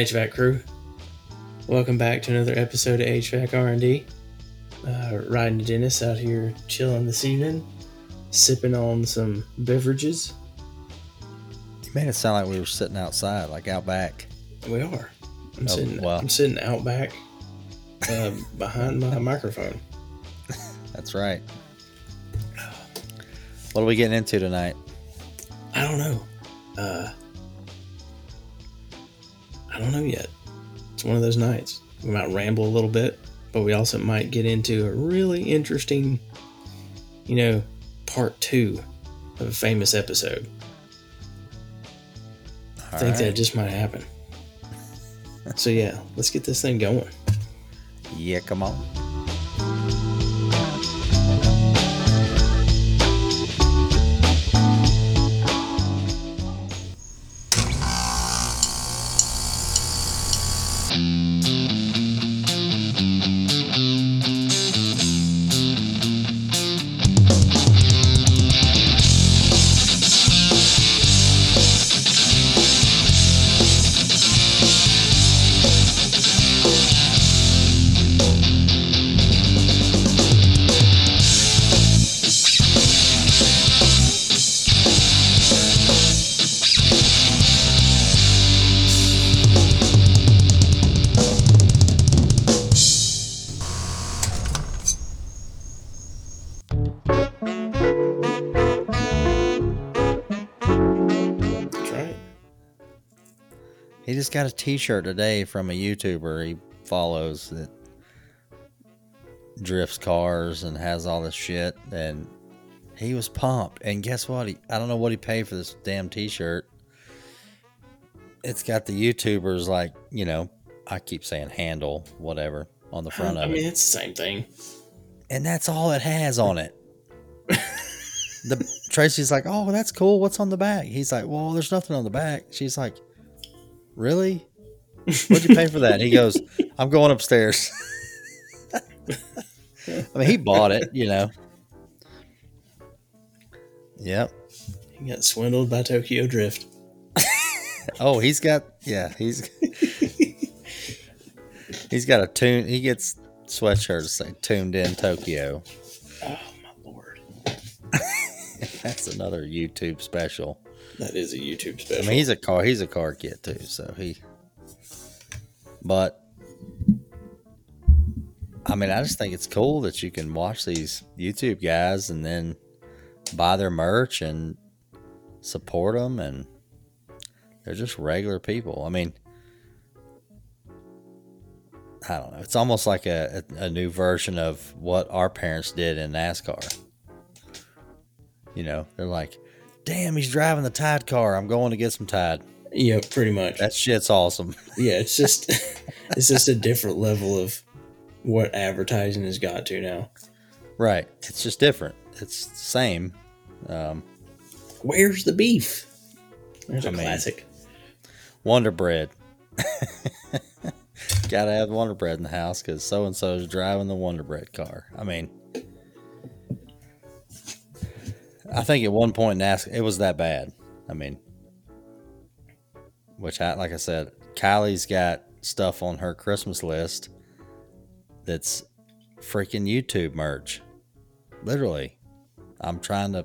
HVAC crew? Welcome back to another episode of HVAC R&D. Uh, riding to Dennis out here chilling this evening, sipping on some beverages. You made it sound like we were sitting outside, like out back. We are. I'm Oh, sitting. wow. I'm sitting out back, uh, behind my microphone. That's right. What are we getting into tonight? I don't know. Uh, I don't know yet. It's one of those nights. We might ramble a little bit, but we also might get into a really interesting, you know, part two of a famous episode. I All think that just might happen. so yeah, let's get this thing going. Yeah, come on. Just got a T-shirt today from a YouTuber he follows that drifts cars and has all this shit, and he was pumped. And guess what? He I don't know what he paid for this damn T-shirt. It's got the YouTubers like you know I keep saying handle whatever on the front I of mean, it, it's the same thing. and that's all it has on it. the Tracy's like, "Oh, that's cool. What's on the back?" He's like, "Well, there's nothing on the back." She's like, "Really? What'd you pay for that?" He goes, "I'm going upstairs." I mean, he bought it, you know. Yep. He got swindled by Tokyo Drift. Oh, he's got yeah, he's he's got a tune. He gets sweatshirts say "Tuned in Tokyo." Oh my lord, That's another YouTube special. That is a YouTube special. I mean, he's a car. He's a car kid too. So he. But. I mean, I just think it's cool that you can watch these YouTube guys and then buy their merch and support them, and they're just regular people. I mean, I don't know. It's almost like a, a, a new version of what our parents did in NASCAR. You know, they're like, damn, he's driving the Tide car. I'm going to get some Tide. yeah, pretty much. That shit's awesome. yeah, it's just it's just a different level of what advertising has got to now. right. It's just different. It's the same. Um, Where's the beef? There's a mean- classic. Wonder Bread. Gotta have Wonder Bread in the house because so and so is driving the Wonder Bread car. I mean, I think at one point in NASCAR, it was that bad. I mean, which I, like I said, Kylie's got stuff on her Christmas list that's freaking YouTube merch. Literally, I'm trying to,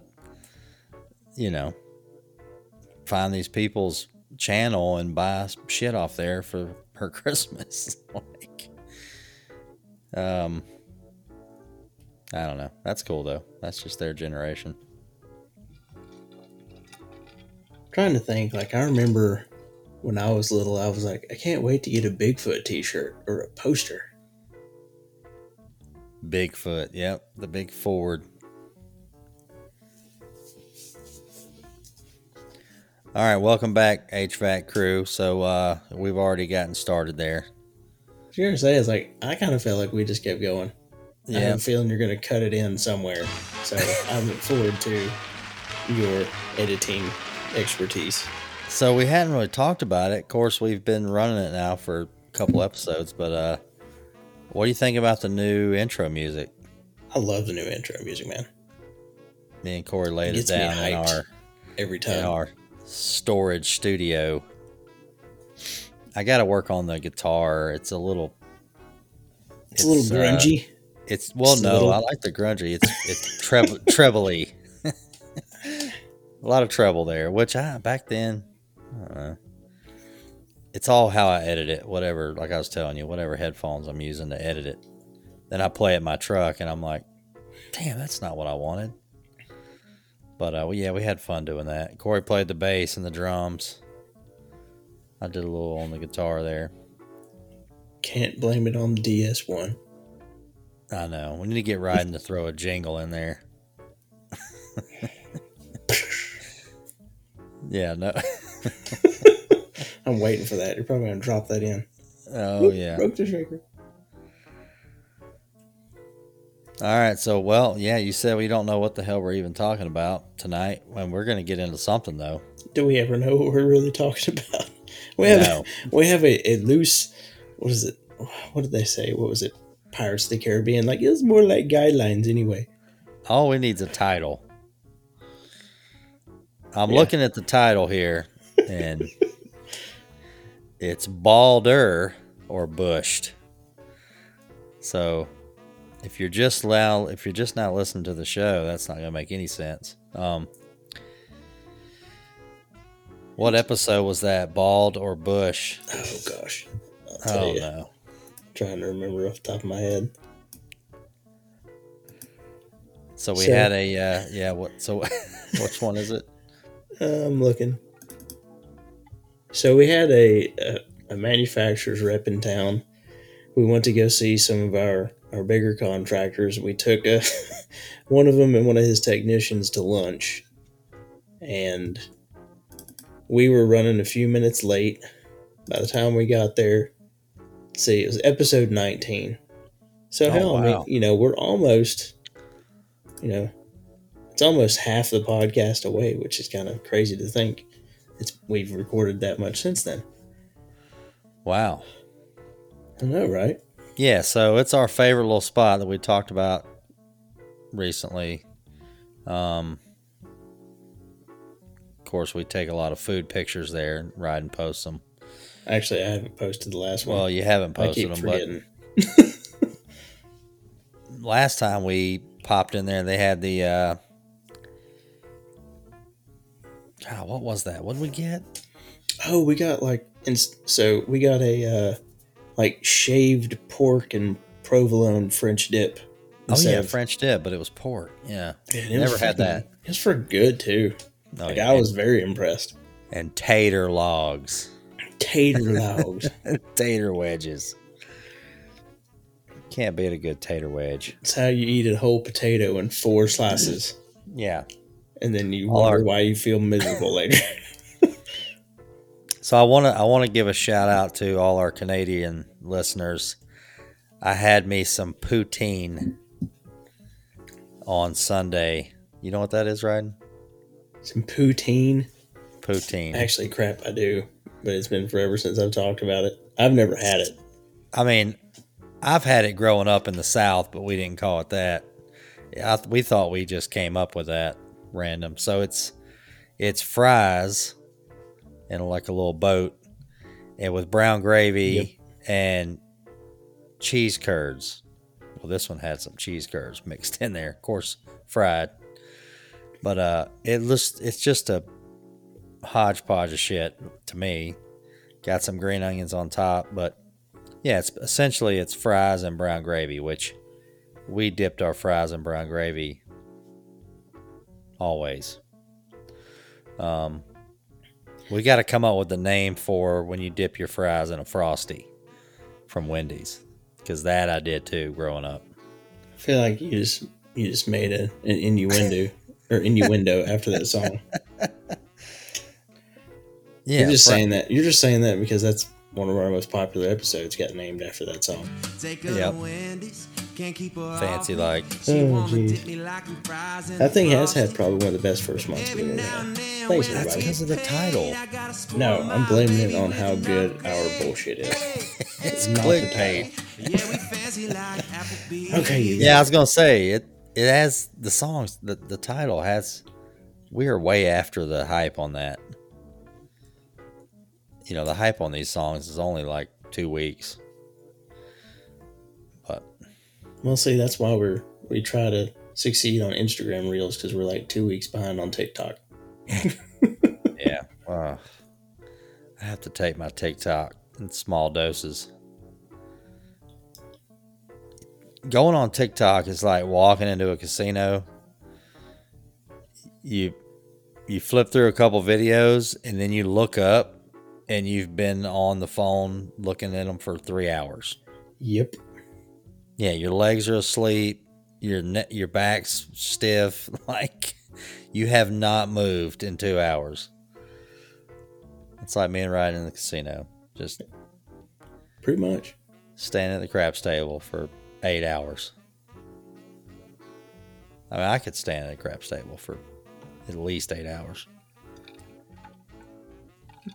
you know, find these people's channel and buy shit off there for her Christmas. like, um, I don't know. That's cool though. That's just their generation. Trying to think. Like I remember when I was little, I was like, I can't wait to get a Bigfoot T-shirt or a poster. Bigfoot. Yep, the big Ford. All right, welcome back, HVAC crew. So uh, we've already gotten started there. You're gonna say it's like I kind of felt like we just kept going. I have Yeah, a feeling you're gonna cut it in somewhere. So I look forward to your editing expertise. So we hadn't really talked about it. Of course, we've been running it now for a couple episodes, but uh, what do you think about the new intro music? I love the new intro music, man. Me and Corey laid it me down in our Every in time. our storage studio. I got to work on the guitar. It's a little. It's, a little uh, grungy. it's well, a no, little- I like the grungy. It's it's treble trebly. A lot of treble there, which I back then. I don't know. It's all how I edit it. Whatever, like I was telling you, whatever headphones I'm using to edit it. Then I play it in my truck, and I'm like, "Damn, that's not what I wanted." But uh, well, yeah, we had fun doing that. Corey played the bass and the drums. I did a little on the guitar there. Can't blame it on the DS1. I know. We need to get Ryden to throw a jingle in there. yeah, no. I'm waiting for that. You're probably gonna drop that in. Oh, yeah. Broke the shaker. All right. So, well, yeah, you said we don't know what the hell we're even talking about tonight. When we're going to get into something, though. Do we ever know what we're really talking about? We have No. we have a, a loose. What is it? What did they say? What was it? Pirates of the Caribbean. Like it's more like guidelines anyway. All we need is a title. I'm Yeah. looking at the title here, and it's balder or bushed. So, if you're just now, if you're just now listening to the show, that's not going to make any sense. Um, what episode was that? Bald or bush? Oh gosh. Tell Oh you. no. Trying to remember off the top of my head. So we So- had a uh, yeah. What? So which one is it? I'm looking. So we had a, a a manufacturer's rep in town. We went to go see some of our our bigger contractors. We took a, one of them and one of his technicians to lunch, and we were running a few minutes late. By the time we got there, see, it was episode 19. So Oh, hell, I mean, you know, we're almost, you know, it's almost half the podcast away, which is kind of crazy to think. It's we've recorded that much since then. Wow. I know, right? Yeah, so it's our favorite little spot that we talked about recently. Um, of course, we take a lot of food pictures there and ride and post them. Actually, I haven't posted the last one. Well, you haven't posted them, forgetting. but last time we popped in there, they had the. Uh, God, what was that? What did we get? Oh, we got like, ins- so we got a uh, like shaved pork and provolone French dip. Oh yeah, of- French dip, but it was pork. Yeah, Man, it never had freaking- that. It was for good too. Oh, like yeah. I was very impressed. and tater logs, Tater logs. tater wedges. Can't beat a good tater wedge. It's how you eat a whole potato in four slices, Yeah. And then you All wonder our- why you feel miserable later. So I want to I want to give a shout out to all our Canadian listeners. I had me some poutine on Sunday. You know what that is, Ryden? Some poutine. Poutine. Actually, crap, I do, but it's been forever since I've talked about it. I've never had it. I mean, I've had it growing up in the South, but we didn't call it that. I, th- we thought we just came up with that random. So it's it's fries in like a little boat, and with brown gravy and cheese curds. Well, this one had some cheese curds mixed in there, of course, fried. But uh, it looks it's just a hodgepodge of shit to me. Got some green onions on top, but yeah, it's essentially it's fries and brown gravy, which we dipped our fries in brown gravy always. Um, we got to come up with the name for when you dip your fries in a frosty from Wendy's, because that I did too growing up. I feel like you just you just made a, an innuendo or innuendo after that song. Yeah, you're just fri- saying that. You're just saying that because that's one of our most popular episodes got named after that song. Take her Yep. Wendy's, can't keep her fancy off. like. She Oh, wanna geez. dip me like them fries in That thing has had probably one of the best first months Every we've ever had. Thanks, when I everybody. Because of the title. paid, I gotta spoil No, I'm blaming it on how good good our bullshit is. It's not the clickbait. Yeah, we fancy like Applebee's. Okay, you Yeah, I was gonna say it. It has the songs. The the title has. We are way after the hype on that. you know, the hype on these songs is only like two weeks. Well, see, that's why we're we try to succeed on Instagram Reels because we're like two weeks behind on TikTok. yeah, uh, I have to take my TikTok in small doses. Going on TikTok is like walking into a casino. You you flip through a couple videos and then you look up and you've been on the phone looking at them for 3 hours. Yep. Yeah, your legs are asleep, your ne- your back's stiff, like you have not moved in 2 hours. It's like being right in the casino, just Pretty much. standing at the craps table for 8 hours. I mean, I could stand at a craps table for at least 8 hours.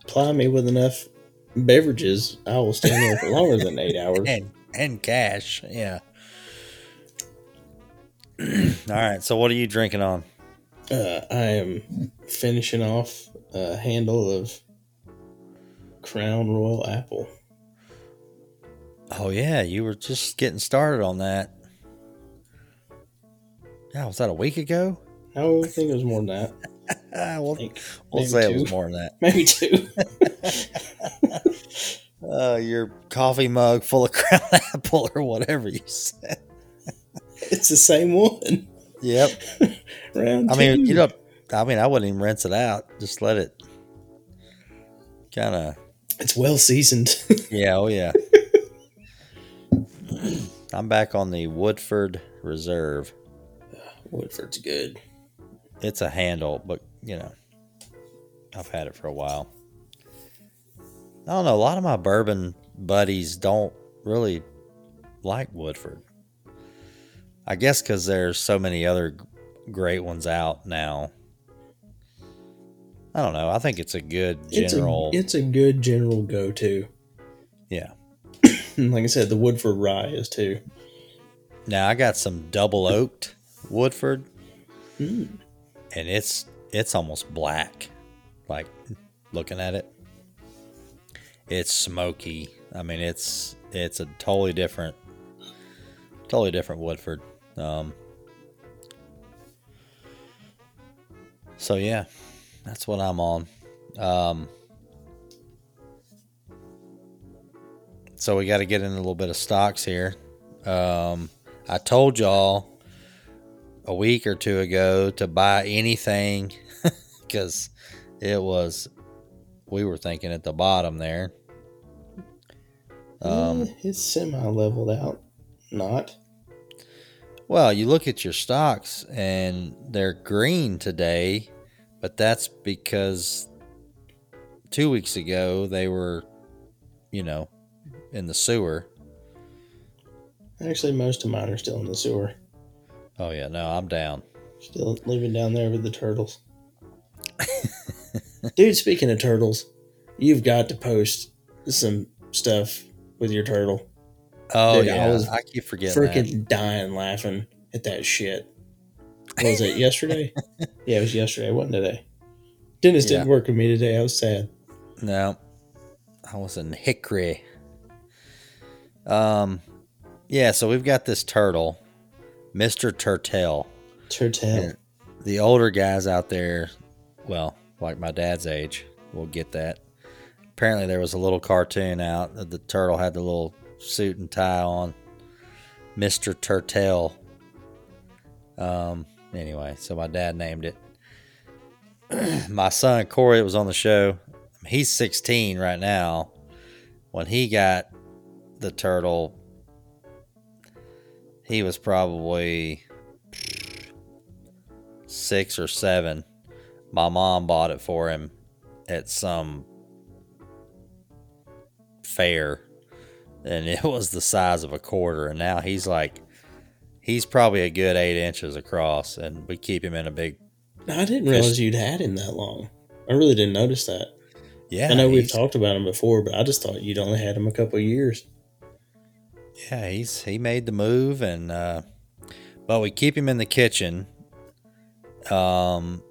Ply me with enough beverages, I will stand there for longer than eight hours. And and cash, yeah. All right, so what are you drinking on? Uh, I am finishing off a handle of Crown Royal Apple. Oh yeah, you were just getting started on that. Yeah, was that a week ago? No, I think it was more than that. We'll think we'll say it was more than that. Maybe two. Uh, your coffee mug full of crown apple or whatever you said. it's the same one. Yep. Round I mean, two. you know, I mean, I wouldn't even rinse it out. Just let it kind of. it's well seasoned. Yeah. Oh yeah. I'm back on the Woodford Reserve. Woodford's good. It's a handle, but you know, I've had it for a while. I don't know. A lot of my bourbon buddies don't really like Woodford. I guess because there's so many other great ones out now. I don't know. I think it's a good It's general. a, it's a good general go to. yeah. Like I said, the Woodford Rye is too. Now I got some double oaked Woodford, Mm. and it's it's almost black. Like looking at it, it's smoky. I mean, it's it's a totally different, totally different Woodford. Um, so yeah, that's what I'm on. Um, so we got to get in a little bit of stocks here. Um, I told y'all a week or two ago to buy anything because it was we were thinking at the bottom there. Um, Eh, it's semi leveled out. Not. Well, you look at your stocks and they're green today, but that's because two weeks ago they were, you know, in the sewer. Actually, most of mine are still in the sewer. Oh yeah, no, I'm down. Still living down there with the turtles. Dude, speaking of turtles, you've got to post some stuff with your turtle. Oh Dude, I yeah, I, was keep forgetting. Freaking dying laughing at that shit. What was it yesterday? yeah, it was yesterday. It wasn't today. Dennis didn't work with me today. I was sad. No, I was in Hickory. Um, yeah. So we've got this turtle, Mister Turtle. Turtle. The older guys out there, well, like my dad's age, will get that. Apparently, there was a little cartoon out that the turtle had the little suit and tie on. Mister Turtle. Um. Anyway, so my dad named it. my son Corey was on the show. He's 16 right now. When he got the turtle, he was probably six or seven. My mom bought it for him at some fair, and it was the size of a quarter. And now he's like, he's probably a good eight inches across, and we keep him in a big. I didn't realize you'd had him that long. I really didn't notice that. Yeah, I know we've talked about him before, but I just thought you'd only had him a couple years. Yeah, he's he made the move, and uh, but we keep him in the kitchen. Um,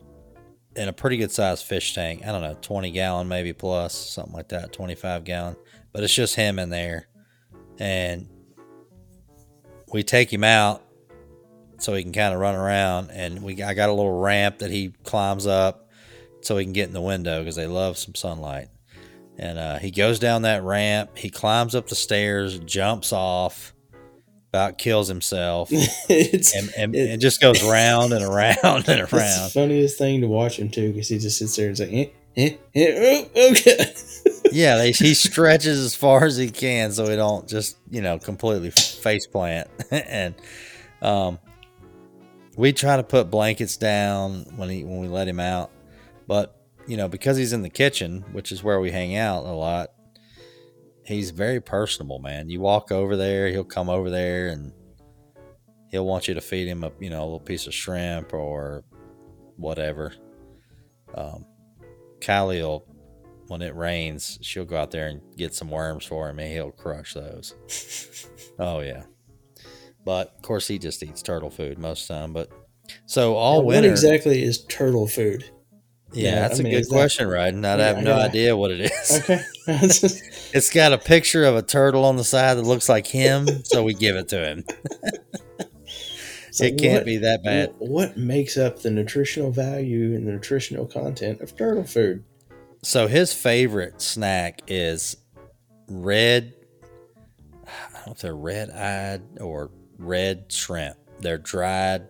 in a pretty good sized fish tank. I don't know, 20 gallon maybe plus, something like that, 25 gallon. But it's just him in there. And we take him out so he can kind of run around. And we I got a little ramp that he climbs up so he can get in the window because they love some sunlight. And uh, he goes down that ramp. He climbs up the stairs, jumps off, about kills himself, and, and, it- and just goes round and around and around. funniest thing to watch him too, because he just sits there and like, eh, okay. Yeah, he stretches as far as he can so he don't just you know completely face plant. and um, we try to put blankets down when he when we let him out, but you know because he's in the kitchen, which is where we hang out a lot. He's very personable, man. You walk over there, he'll come over there and he'll want you to feed him a you know a little piece of shrimp or whatever. Um, Kylie will when it rains, she'll go out there and get some worms for him, and he'll crush those. oh yeah, but of course he just eats turtle food most of the time. But so all Now, winter, What exactly is turtle food? yeah, yeah, that's I a mean, good is that- question, Ryden. I Yeah, have no idea what it is. Okay. It's got a picture of a turtle on the side that looks like him, so we give it to him. It can't what- be that bad. What makes up the nutritional value and the nutritional content of turtle food? So his favorite snack is red. I don't know if they're red eyed or red shrimp. They're dried,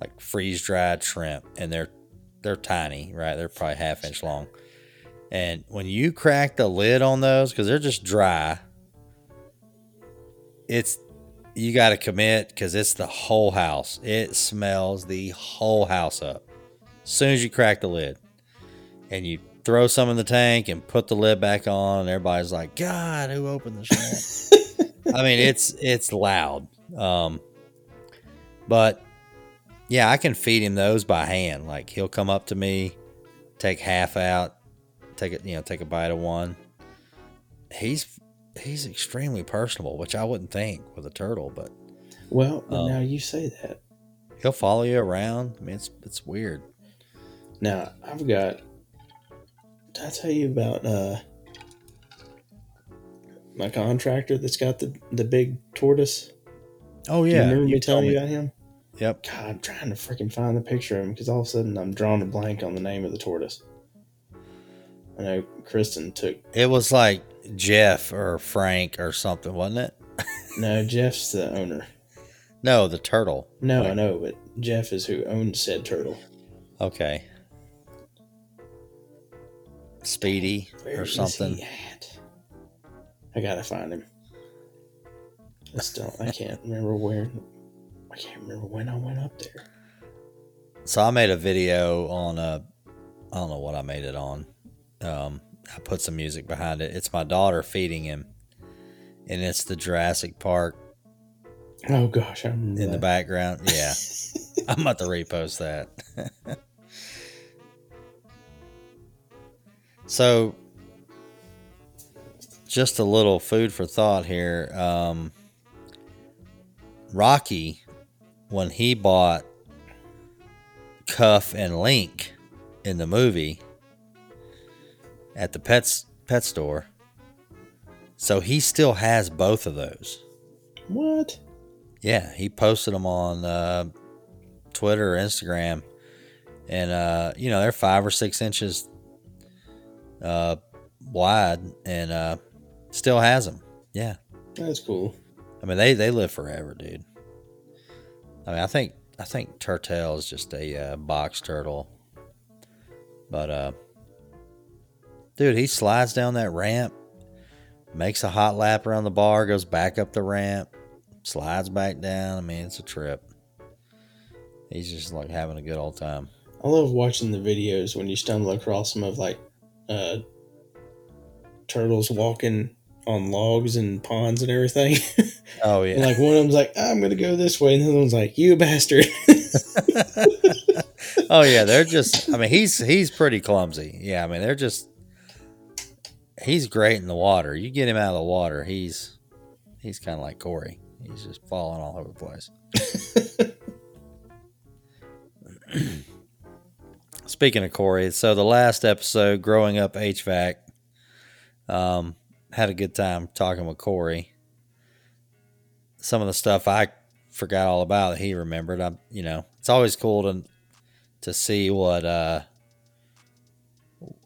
like freeze dried shrimp, and they're they're tiny, right? They're probably half inch long. And when you crack the lid on those, because they're just dry, it's you got to commit because it's the whole house. It smells the whole house up. As soon as you crack the lid and you throw some in the tank and put the lid back on, and everybody's like, "God, who opened the shrimp?" I mean, it's it's loud, um, but yeah, I can feed him those by hand. Like he'll come up to me, take half out, take it, you know, take a bite of one. He's he's extremely personable, which I wouldn't think with a turtle, but Well, Um, now you say that. he'll follow you around. I mean, it's it's weird. Now I've got. Did I tell you about uh my contractor that's got the the big tortoise? Oh Do you remember me told telling you about him? Yep. God, I'm trying to freaking find the picture of him because all of a sudden I'm drawing a blank on the name of the tortoise. I know Kristen took It was like Jeff or Frank or something, wasn't it? no Jeff's the owner. No, the turtle. No, I know, but Jeff is who owns said turtle. Okay. Speedy Where or something. I gotta find him. I still I can't remember where. I can't remember when I went up there. So I made a video on a I don't know what I made it on. Um I put some music behind it. It's my daughter feeding him. And it's the Jurassic Park Oh gosh, I remember in the background. Yeah. I'm about to repost that. so, just a little food for thought here. Um, Rocky, when he bought Cuff and Link in the movie at the pets pet store, so he still has both of those. What? Yeah, he posted them on uh, Twitter or Instagram, and uh, you know they're five or six inches uh, wide, and uh, still has them. Yeah, That's cool. I mean they they live forever, dude. I mean I think I think Turtle is just a uh, box turtle, but uh, dude, he slides down that ramp, makes a hot lap around the bar, goes back up the ramp, slides back down. I mean, it's a trip. He's just like having a good old time. I love watching the videos when you stumble across them of like uh, turtles walking on logs and ponds and everything. Oh and yeah, like one of them's like, I'm gonna go this way, and the other one's like, You bastard. oh yeah. They're just. I mean, he's he's pretty clumsy. Yeah, I mean, they're just. He's great in the water. You get him out of the water, he's he's kind of like Corey. He's just falling all over the place. speaking of Corey, so the last episode, growing up HVAC, um, had a good time talking with Corey. Some of the stuff I forgot all about that he remembered. I, you know, it's always cool to to see what uh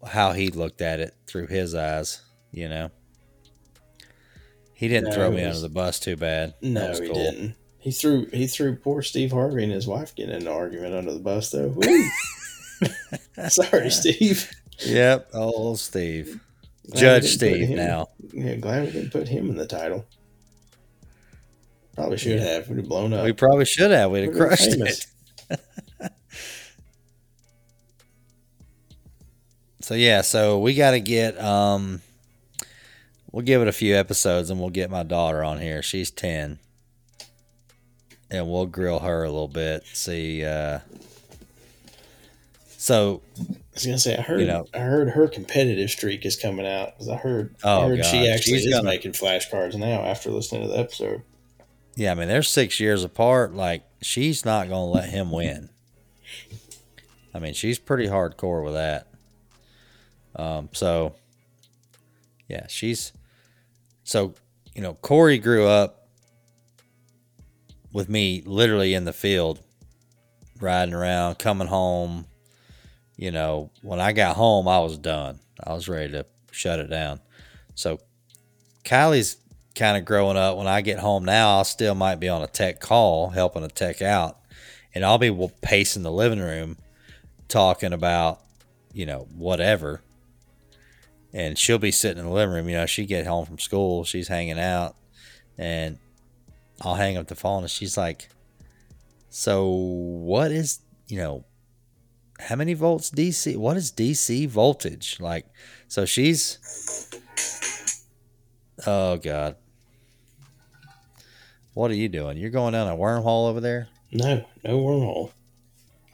how he looked at it through his eyes. You know, he didn't No, throw me under the bus too bad. No, he cool. didn't. He threw he threw poor Steve Harvey and his wife getting in an argument under the bus though. Sorry, Steve. Yep, old Steve, Glad Judge Steve him- now. Yeah, glad we didn't put him in the title. Probably should have. We'd have blown up. We probably should have. We'd have crushed famous. it. So yeah, so we got to get um we'll give it a few episodes and we'll get my daughter on here. She's 10. And we'll grill her a little bit, see uh So, I was gonna say I heard You know. I heard her competitive streak is coming out because I heard Oh, I heard she God. actually She's is gonna- making flashcards now after listening to the episode. yeah, I mean, they're 6 years apart, like she's not going to let him win. I mean, she's pretty hardcore with that. Um, so yeah, she's so you know Corey grew up with me literally in the field, riding around, coming home. You know, when I got home, I was done. I was ready to shut it down. So Kylie's kind of growing up. When I get home now, I still might be on a tech call, helping a tech out, and I'll be pacing the living room, talking about, you know, whatever. And she'll be sitting in the living room. You know, she get home from school, she's hanging out, and I'll hang up the phone, and she's like, "So what is, you know, how many volts DC? What is DC voltage like?" So she's, oh god, what are you doing? You're going down a wormhole over there? No, no wormhole.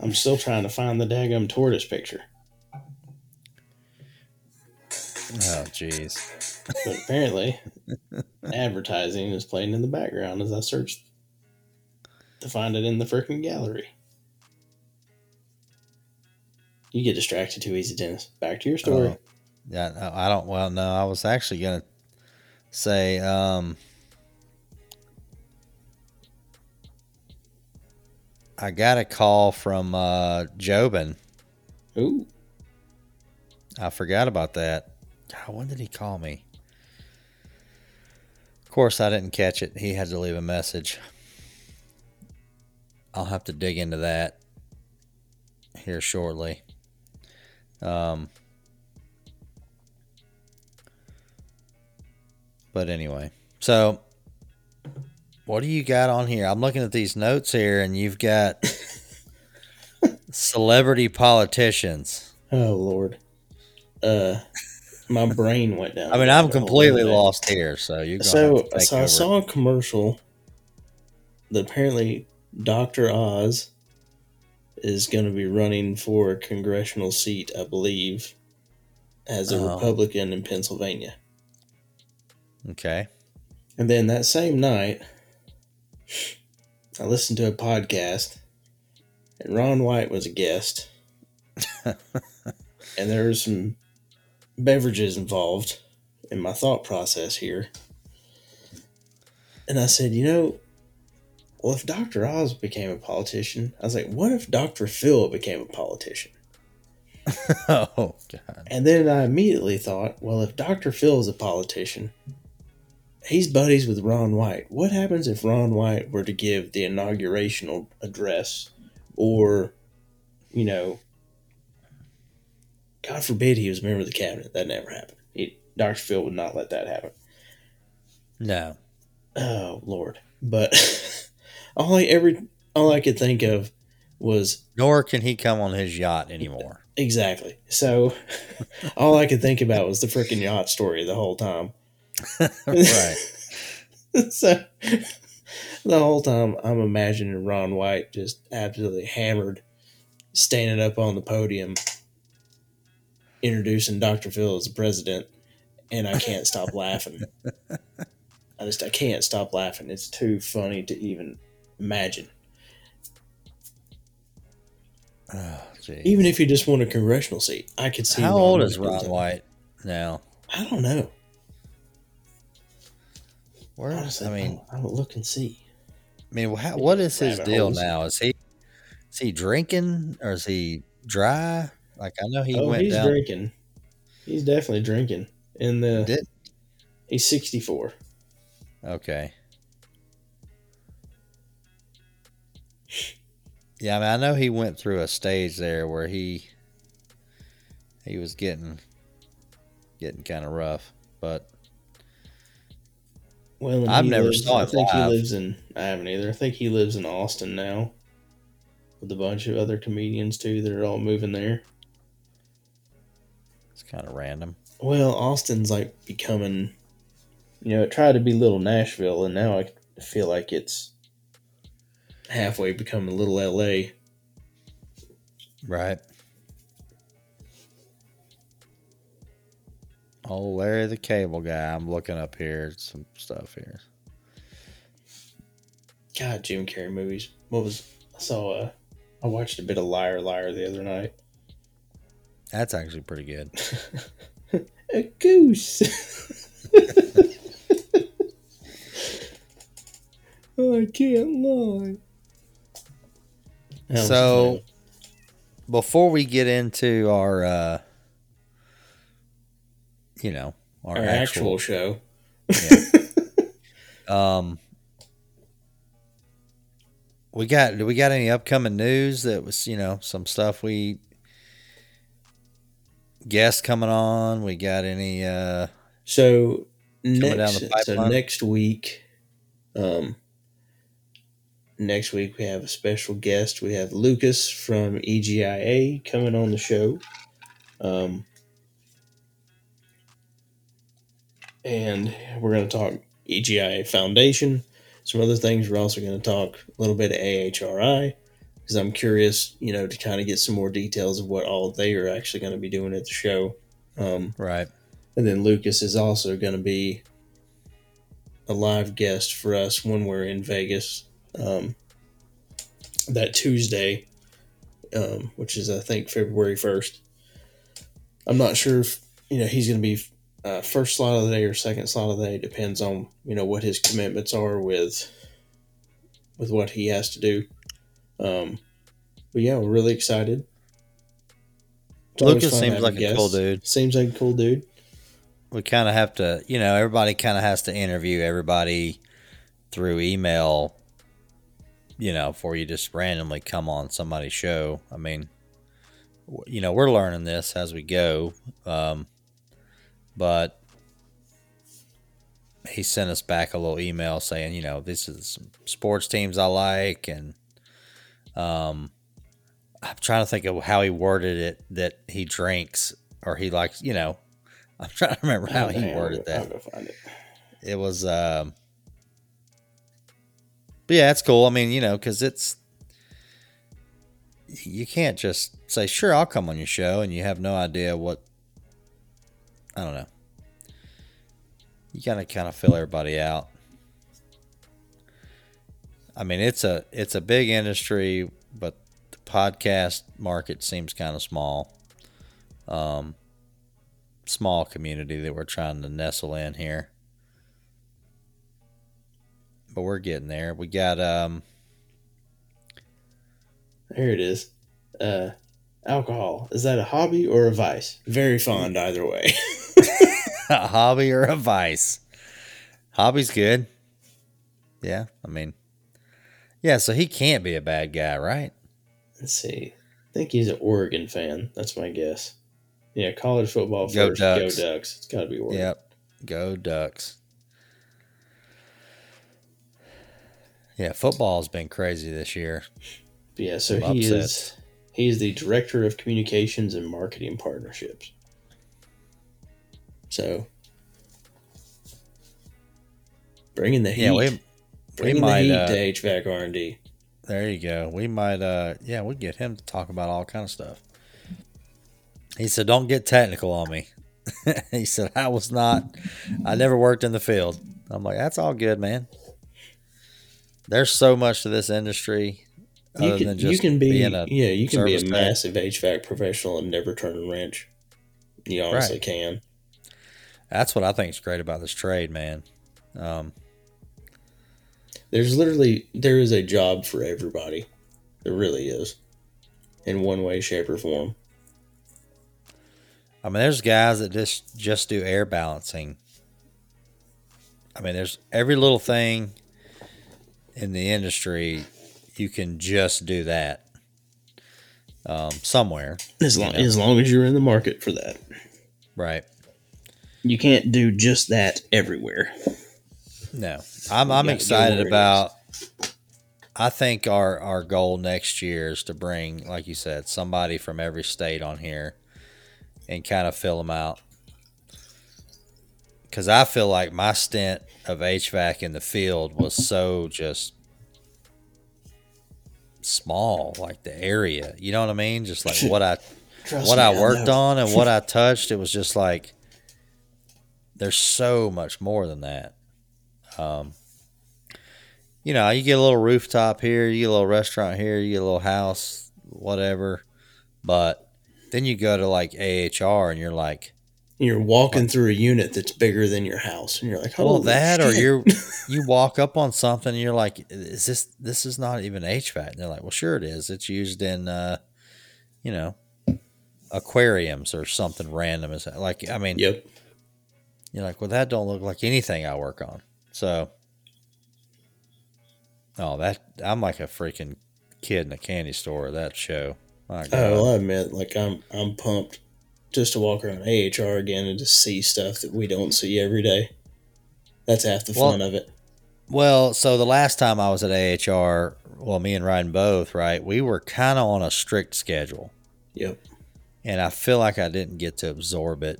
I'm still trying to find the daggum tortoise picture, Oh jeez. but apparently, advertising is playing in the background as I search to find it in the freaking gallery. You get distracted too easy, Dennis. Back to your story. Oh. Yeah, no, I don't. Well, no, I was actually gonna say, um, I got a call from uh, Jobin. Ooh, I forgot about that. God, when did he call me? Of course, I didn't catch it. He had to leave a message. I'll have to dig into that here shortly. Um, but anyway, so what do you got on here? I'm looking at these notes here, and you've got celebrity politicians. oh Lord. Uh, my brain went down. I mean, I'm completely lost here, so going So, so I over. saw a commercial that apparently Dr. Oz is going to be running for a congressional seat, I believe, as a Oh. Republican in Pennsylvania. okay. And then that same night, I listened to a podcast, and Ron White was a guest. and there were some beverages involved in my thought process here. And I said, you know, well, if Dr. Oz became a politician, I was like, what if Dr. Phil became a politician? oh God. And then I immediately thought, well, if Dr. Phil is a politician, he's buddies with Ron White. What happens if Ron White were to give the inaugurational address or, you know, God forbid he was a member of the cabinet? That never happened. He, Dr. Phil would not let that happen. No. Oh, Lord. But all I every all I could think of was Nor can he come on his yacht anymore. exactly. So all I could think about was the freaking yacht story the whole time. right. so the whole time I'm imagining Ron White just absolutely hammered, standing up on the podium, introducing Dr. Phil as the president, and I can't stop laughing. I just I can't stop laughing. It's too funny to even imagine. Oh Even if he just won a congressional seat, I could see. How Ron old is Ron. White now? I don't know. Where? Honestly, I mean, I'll, I'll look and see. I mean, how, what is his deal holes. now? Is he is he drinking or is he dry? Like I know he oh, went he's down. drinking. He's definitely drinking. In the Did he's sixty four. okay. Yeah, I mean, I know he went through a stage there where he he was getting getting kind of rough, but Well, I've never lives- saw I him think he lives in. I haven't either. I think he lives in Austin now, with a bunch of other comedians too that are all moving there. Kind of random. Well, Austin's like becoming, you know, it tried to be little Nashville, and now I feel like it's halfway becoming little LA. Right. Oh, Larry the Cable Guy. I'm looking up here some stuff here. God, Jim Carrey movies. What was I saw? Uh, I watched a bit of Liar Liar the other night. That's actually pretty good. A goose. I can't lie. So. Before we get into our, uh, you know, our, our actual, actual show. um, we got do we got any upcoming news that was you know some stuff we guests coming on? We got any? uh So next, so next week, um, next week we have a special guest. We have Lucas from EGIA coming on the show, um, and we're going to talk EGIA Foundation. Some other things. We're also going to talk a little bit of AHRI because I'm curious, you know, to kind of get some more details of what all they are actually going to be doing at the show. Um, Right. and then Lucas is also going to be a live guest for us when we're in Vegas um, that Tuesday, um, which is, I think, February 1st. I'm not sure if, you know, he's going to be uh, first slot of the day or second slot of the day. Depends on, you know, what his commitments are with with what he has to do. Um, but yeah, we're really excited. It's Lucas seems like a cool dude. Seems like a cool dude. we kind of have to, you know, everybody kind of has to interview everybody through email, you know, before you just randomly come on somebody's show. I mean, you know, we're learning this as we go. Um, but he sent us back a little email saying, you know, this is some sports teams I like. And, um, I'm trying to think of how he worded it that he drinks or he likes, you know, I'm trying to remember how Oh, he dang, worded go- that. it. It was, um, but yeah, it's cool. I mean, you know, because it's you can't just say, "Sure, I'll come on your show," and you have no idea what. I don't know. You gotta kind of fill everybody out. I mean, it's a it's a big industry, but the podcast market seems kind of small. Um, small community that we're trying to nestle in here. But we're getting there. We got um Here it is. Uh, alcohol is that a hobby or a vice? Very fond either way. a hobby or a vice. Hobby's good. Yeah, I mean, yeah. So he can't be a bad guy, right? Let's see. I think he's an Oregon fan. That's my guess. Yeah, college football Go first. Ducks. Go Ducks. It's got to be Oregon. Yep. Go Ducks. Yeah, football's been crazy this year. But yeah, so Some he is he is the director of communications and marketing partnerships. So bringing the heat, Yeah, we we might. the heat Uh, to HVAC R and D. there you go. We might. uh Yeah, we get him to talk about all kind of stuff. He said, "Don't get technical on me." he said, "I was not. I never worked in the field." I'm like, "That's all good, man." There's so much to this industry. You can, you can be yeah you can be a tech. massive HVAC professional and never turn a wrench. You honestly Right. can. That's what I think is great about this trade, man. Um, There's literally there is a job for everybody. There really is, in one way, shape, or form. I mean, there's guys that just just do air balancing. I mean, there's every little thing in the industry you can just do that um, somewhere, As long know. as long as you're in the market for that, right? you can't do just that everywhere. No, I'm I'm excited about. I think our our goal next year is to bring, like you said, somebody from every state on here, and kind of fill them out. Because I feel like my stint of HVAC in the field was so just small, like the area. You know what I mean? Just like what I Trust what me, I worked know. on and what I touched, it was just like there's so much more than that. Um, you know, you get a little rooftop here, you get a little restaurant here, you get a little house, whatever. But then you go to like AHR and you're like, You're walking through a unit that's bigger than your house, and you're like, well, "Holy that or you're you walk up on something and you're like, is this this is not even HVAC? And they're like, well, sure it is. It's used in, uh, you know, aquariums or something random. Is like, I mean, Yep. You're like, well, that don't look like anything I work on. So, oh, that I'm like a freaking kid in a candy store. That show. My oh, God. Oh, well, I admit, like I'm I'm pumped just to walk around AHR again and to see stuff that we don't see every day. That's half the Well- fun of it. Well, so the last time I was at AHR, well, me and Ryan both, right? We were kind of on a strict schedule, Yep. and I feel like I didn't get to absorb it.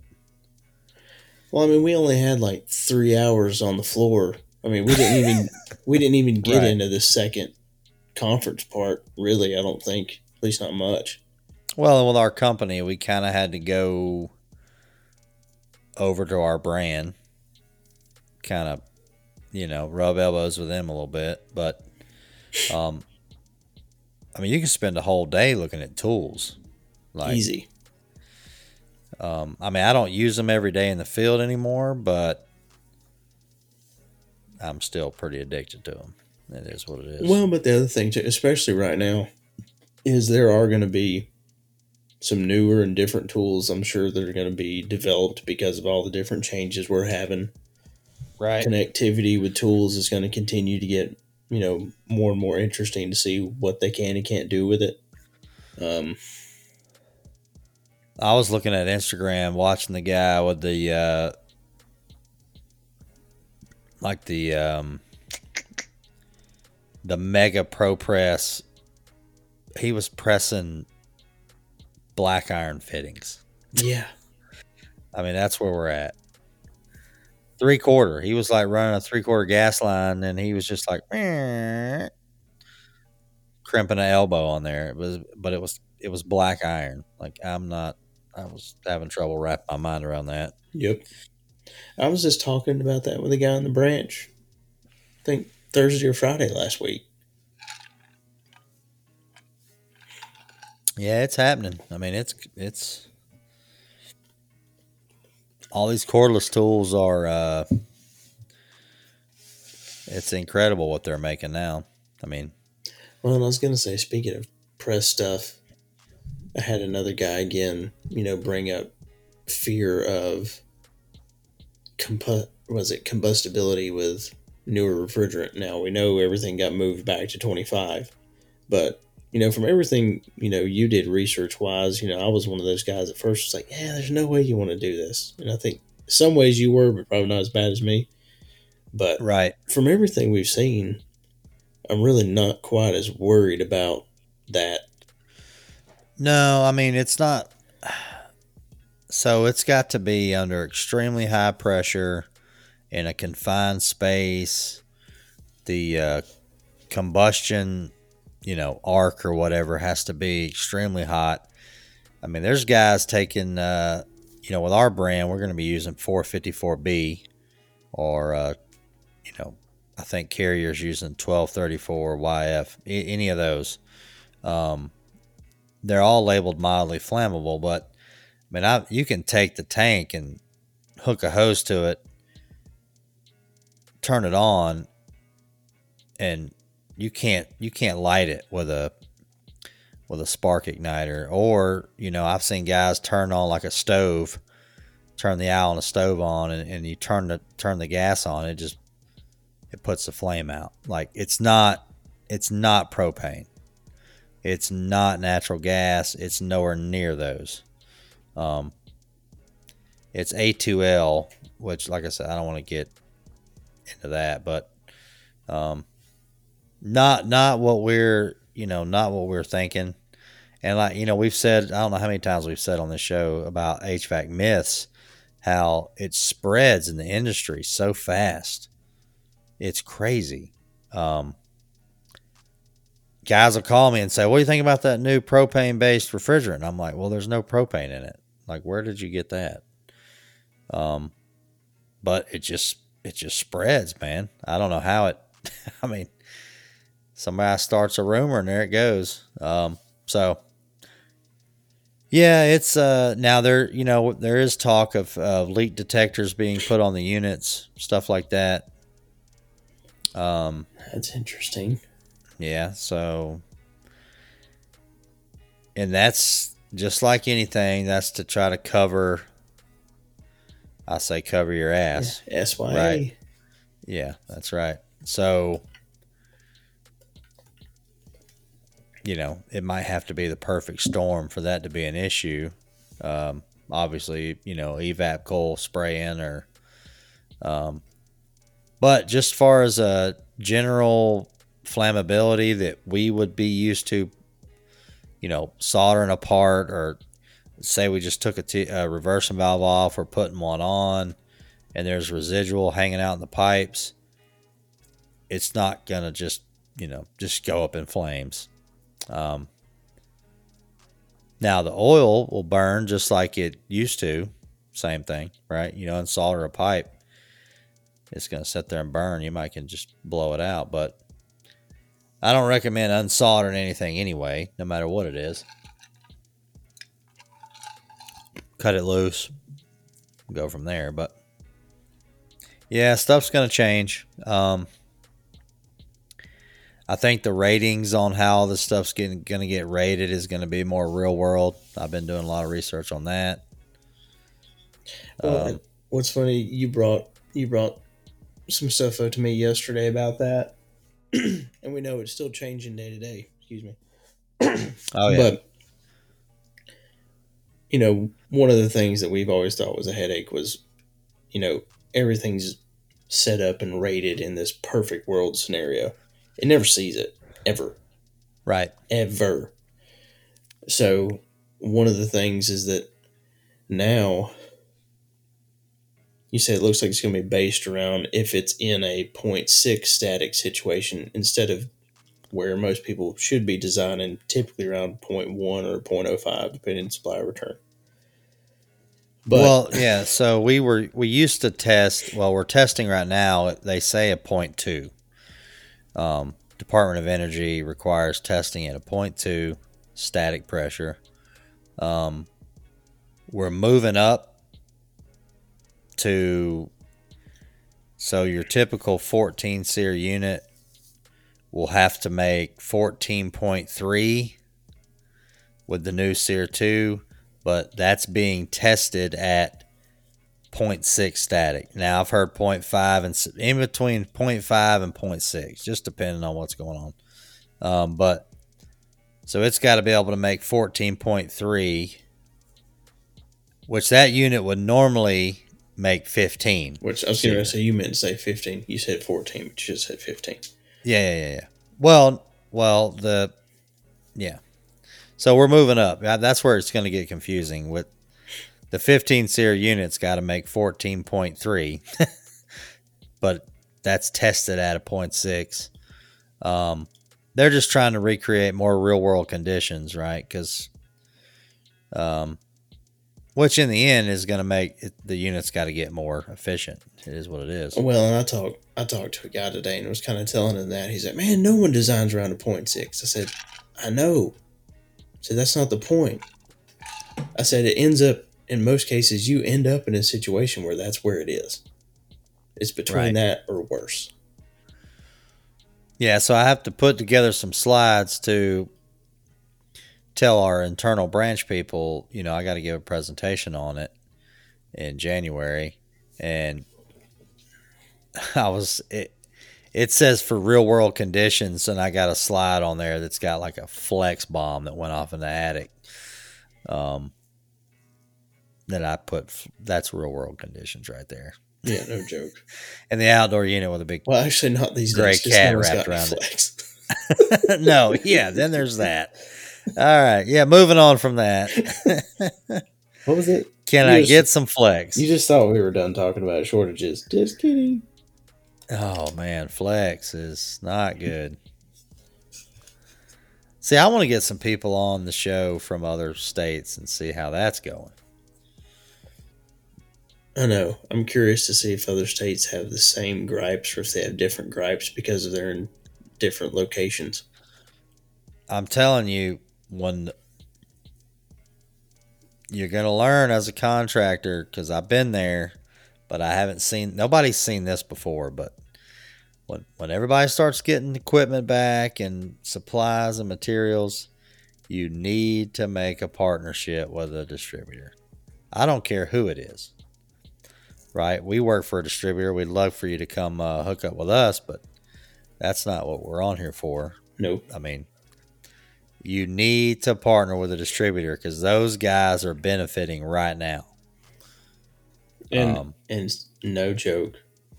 Well, I mean, we only had like three hours on the floor. I mean, we didn't even we didn't even get Right. into the second conference part. Really, I don't think. At least not much. Well, with our company, we kind of had to go over to our brand, kind of, you know, rub elbows with them a little bit. But, um, I mean, you can spend a whole day looking at tools. Like, Easy. Um, I mean, I don't use them every day in the field anymore, but I'm still pretty addicted to them. It is what it is. Well, but the other thing too, especially right now, is there are going to be some newer and different tools. I'm sure that are going to be developed because of all the different changes we're having. right. Connectivity with tools is going to continue to get you know more and more interesting to see what they can and can't do with it. Um, I was looking at Instagram, watching the guy with the uh, like the um, the Mega Pro Press. He was pressing black iron fittings. yeah, I mean, that's where we're at. Three quarter. He was like running a three quarter gas line, and he was just like crimping an elbow on there. It was, but it was it was black iron. Like I'm not. I was having trouble wrapping my mind around that. yep. I was just talking about that with a guy in the branch. I think Thursday or Friday last week. Yeah, it's happening. I mean, it's it's all these cordless tools are. uh It's incredible what they're making now. I mean, Well, I was gonna say, speaking of press stuff, I had another guy again, you know, bring up fear of compu- was it combustibility with newer refrigerant. Now we know everything got moved back to twenty five, but you know, from everything you know you did research wise, you know, I was one of those guys at first was like, yeah, there's no way you want to do this, and I think some ways you were, but probably not as bad as me. But right? from everything we've seen, I'm really not quite as worried about that. No, I mean it's not. So it's got to be under extremely high pressure in a confined space. The uh, combustion, you know, arc or whatever has to be extremely hot. I mean, there's guys taking, uh, you know, with our brand, we're going to be using 454B or, uh, you know, I think Carrier's using 1234 YF, any of those. Um, they're all labeled mildly flammable, but I mean, I, you can take the tank and hook a hose to it, turn it on, and you can't you can't light it with a with a spark igniter. Or you know, I've seen guys turn on like a stove, turn the owl on a stove on, and, and you turn the turn the gas on, it just it puts the flame out. Like it's not it's not propane. It's not natural gas. It's nowhere near those. Um, it's A2L, which, like I said, I don't want to get into that, but um, not not what we're you know not what we're thinking. And like you know, we've said I don't know how many times we've said on this show about HVAC myths, how it spreads in the industry so fast. It's crazy. Um, guys will call me and say, "What do you think about that new propane-based refrigerant?" I'm like, "Well, there's no propane in it. Like, where did you get that?" Um, but it just it just spreads, man. I don't know how it. I mean, somebody starts a rumor and there it goes. Um, so yeah, it's uh now there you know there is talk of uh, leak detectors being put on the units, stuff like that. Um, That's interesting. Yeah, so and that's just like anything, that's to try to cover I say cover your ass. CYA. Right. Yeah, that's right. So you know, it might have to be the perfect storm for that to be an issue. Um, obviously, you know, evap coil spraying or um, but just far as a general flammability that we would be used to, you know, soldering apart or say we just took a, t- a reversing valve off or putting one on and there's residual hanging out in the pipes, it's not going to just, you know, just go up in flames. Um, now the oil will burn just like it used to. Same thing, right? You know, unsolder a pipe, it's going to sit there and burn. You might can just blow it out, but I don't recommend unsoldering anything anyway, no matter what it is. Cut it loose, go from there. But yeah, stuff's going to change. Um, I think the ratings on how the stuff's getting going to get rated is going to be more real world. I've been doing a lot of research on that. Well, Um, what's funny, you brought you brought some stuff up to me yesterday about that, and we know it's still changing day to day. Excuse me. Oh yeah, But you know, one of the things that we've always thought was a headache was, you know, everything's set up and rated in this perfect world scenario. It never sees it ever, right. ever. So one of the things is that now you say it looks like it's going to be based around if it's in a 0.6 static situation instead of where most people should be designing typically around 0.1 or 0.05 depending on supply return. But well, yeah. So we were we used to test. Well, we're testing right now. They say a point 0.2 Um, Department of Energy requires testing at a point 0.2 static pressure. Um, we're moving up to so your typical 14 SEER unit will have to make 14.3 with the new SEER 2 but that's being tested at 0.6 static. Now I've heard 0.5 and in between 0.5 and 0.6, just depending on what's going on. Um, but so it's got to be able to make 14.3, which that unit would normally make 15. which I was going to say you meant to say 15. You said 14, but you just said 15. Yeah, yeah, yeah, yeah. Well, well, the yeah. So we're moving up. That's where it's going to get confusing. With the 15 SEER unit's got to make 14.3, but that's tested at a 0.6. Um, they're just trying to recreate more real world conditions, right? Because, um, which in the end is going to make it, the unit's got to get more efficient. It is what it is. Well, and I talked I talked to a guy today and was kind of telling him that he's like, "Man, no one designs around a point six. I said, "I know." I said that's not the point. I said it ends up in most cases you end up in a situation where that's where it is. It's between Right. that or worse. Yeah, so I have to put together some slides to tell our internal branch people, you know, I got to give a presentation on it in January, and I was it. It says for real world conditions, and I got a slide on there that's got like a flex bomb that went off in the attic. Um, that I put. That's real world conditions right there, Yeah, no joke. and the outdoor unit with a big Well, actually, not these Gray days. cat wrapped around it. no, yeah, then there's that. All right. Yeah, moving on from that. What was it? Can You I just- get some flex? You just thought we were done talking about shortages. Just kidding. oh man, flex is not good. See, I want to get some people on the show from other states and see how that's going. I know. I'm curious to see if other states have the same gripes or if they have different gripes because of they're in different locations. I'm telling you, when you're going to learn as a contractor, because I've been there, but I haven't seen, nobody's seen this before, but when, when everybody starts getting equipment back and supplies and materials, you need to make a partnership with a distributor. I don't care who it is, right? We work for a distributor. We'd love for you to come uh, hook up with us, but that's not what we're on here for. Nope. I mean, you need to partner with a distributor because those guys are benefiting right now. And Um, and no joke,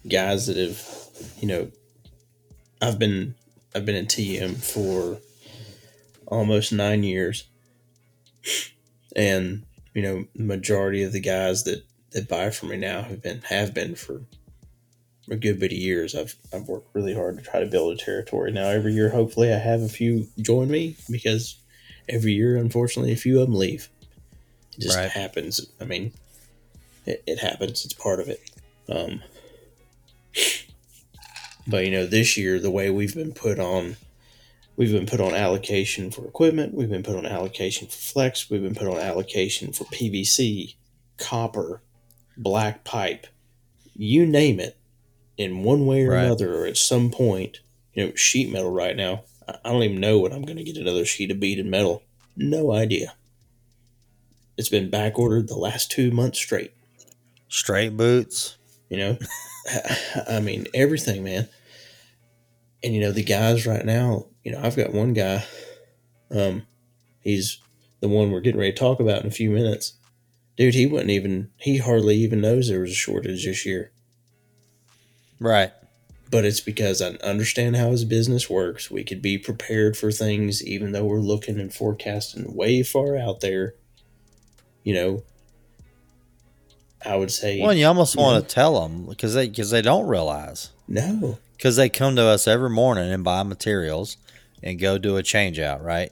guys that have, you know, I've been I've been in TM for almost nine years, and you know, majority of the guys that that buy from me now have been have been for a good bit of years. I've I've worked really hard to try to build a territory. Now every year, hopefully, I have a few join me because every year, unfortunately, a few of them leave. It just Right. happens. I mean, it, it happens. It's part of it. Um, but you know, this year the way we've been put on, we've been put on allocation for equipment. We've been put on allocation for flex. We've been put on allocation for PVC, copper, black pipe, you name it. In one way or Right. another, or at some point, you know, sheet metal right now. I don't even know when I'm going to get another sheet of beaded metal. No idea. It's been back ordered the last two months straight. Straight boots. You know, I mean everything, man. And you know the guys right now. You know, I've got one guy. Um, he's the one we're getting ready to talk about in a few minutes. Dude, he wouldn't even. He hardly even knows there was a shortage this year. Right. But it's because I understand how his business works. We could be prepared for things, even though we're looking and forecasting way far out there. You know, I would say Well, and you almost Yeah. want to tell them because they because they don't realize no. because they come to us every morning and buy materials and go do a change out. Right.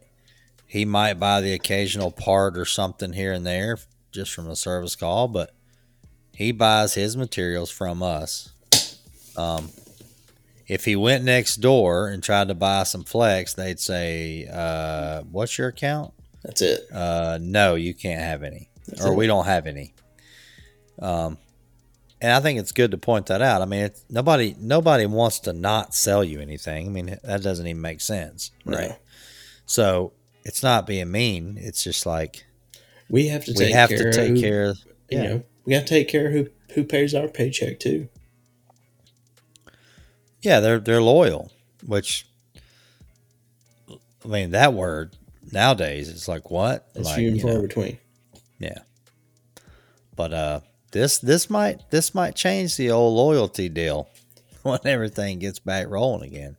He might buy the occasional part or something here and there just from a service call, but he buys his materials from us. Um, if he went next door and tried to buy some flex, they'd say, uh, "What's your account?" That's it. uh, no, you can't have any, That's or it. we don't have any. Um, and I think it's good to point that out. I mean, it's, nobody nobody wants to not sell you anything. I mean, that doesn't even make sense, No. right? So it's not being mean. It's just like We have to we take have care to of take who- care of. You know, we got to take care of who who pays our paycheck too. Yeah, they're they're loyal, which I mean that word nowadays is like what? That's like, few and far know, between. Yeah. But uh this this might this might change the old loyalty deal when everything gets back rolling again.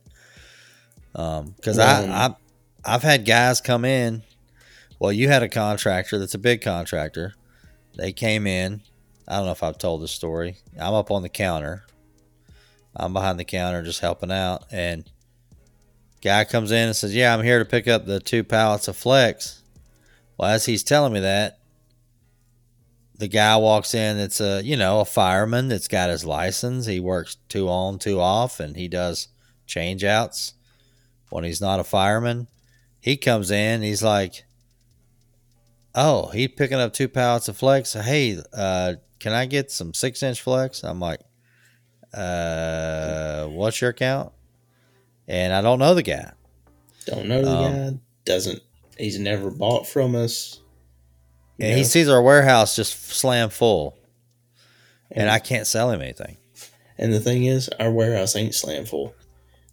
Um cuz Well, I I I've had guys come in. Well, you had a contractor that's a big contractor. They came in. I don't know if I've told this story. I'm up on the counter. I'm behind the counter just helping out and guy comes in and says, "Yeah, I'm here to pick up the two pallets of flex." Well, as he's telling me that, the guy walks in. It's a you know a fireman that's got his license. He works two on, two off, and he does change outs when he's not a fireman. He comes in. He's like, "Oh, he's picking up two pallets of flex. Hey, uh, can I get some six inch flex?" I'm like, "Uh, what's your account? And I don't know the guy. Don't know the Um, guy. Doesn't. He's never bought from us. You And he sees our warehouse just slam full, and I can't sell him anything. And the thing is, our warehouse ain't slam full.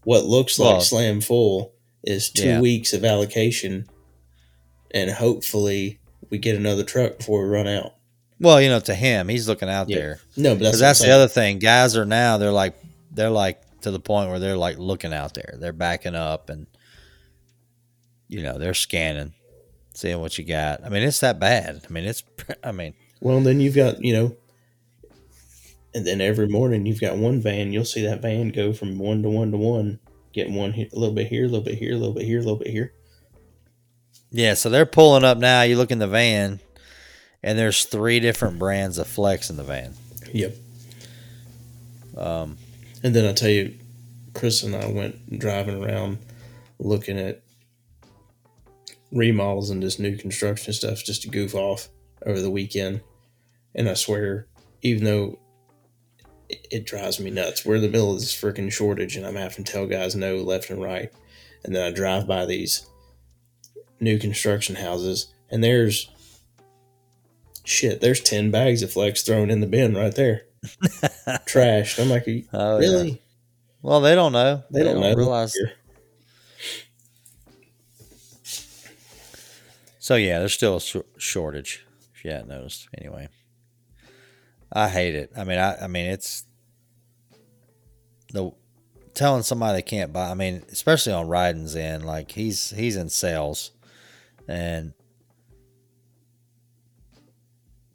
What looks Well- like slam full is two Yeah. weeks of allocation, and hopefully we get another truck before we run out. Well, you know, to him, he's looking out Yeah. there. No, but that's Because what I'm that's the other thing. Guys are now they're like they're like to the point where they're like looking out there. They're backing up and you know they're scanning, seeing what you got. I mean, it's that bad. I mean, it's. I mean, Well, then you've got you know, and then every morning you've got one van. You'll see that van go from one to one to one, getting one a little bit here, a little bit here, a little bit here, a little bit here. yeah. So they're pulling up now. You look in the van, and there's three different brands of Flex in the van. Yep. Um, And then I tell you, Chris and I went driving around looking at remodels and just new construction stuff just to goof off over the weekend. And I swear, even though it, it drives me nuts, we're in the middle of this freaking shortage and I'm having to tell guys no left and right. And then I drive by these new construction houses and there's shit, there's 10 bags of flex thrown in the bin right there. Trashed. I'm like, oh, yeah. really? Well, they don't know. They don't know. realize. So yeah, there's still a shor- shortage. If you hadn't noticed, anyway. I hate it. I mean, I, I mean, it's the telling somebody they can't buy. I mean, especially on Ryan's end, like he's he's in sales, and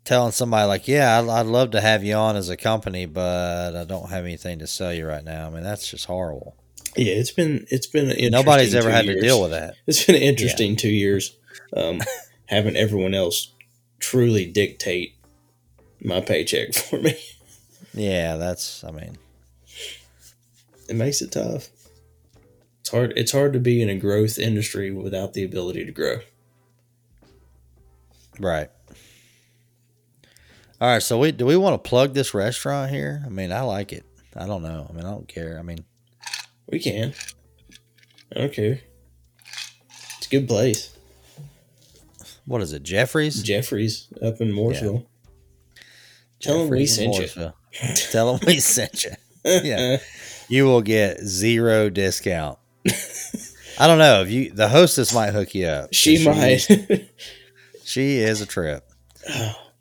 telling somebody like, yeah, I'd, I'd love to have you on as a company, but I don't have anything to sell you right now. I mean, that's just horrible. Yeah, it's been it's been Nobody's ever had years. to deal with that. It's been an interesting two years, um, having everyone else truly dictate my paycheck for me. Yeah, that's. I mean, It makes it tough. It's hard. It's hard to be in a growth industry without the ability to grow. right. All right, so we do we want to plug this restaurant here? I mean, I like it. I don't know. I mean, I don't care. I mean, We can. I don't care. It's a good place. what is it, Jeffrey's? Jeffrey's up in Mooresville. Tell 'em we sent you. Tell them we sent you. Yeah. You will get zero discount. I don't know if you the hostess might hook you up. she might. She is a trip.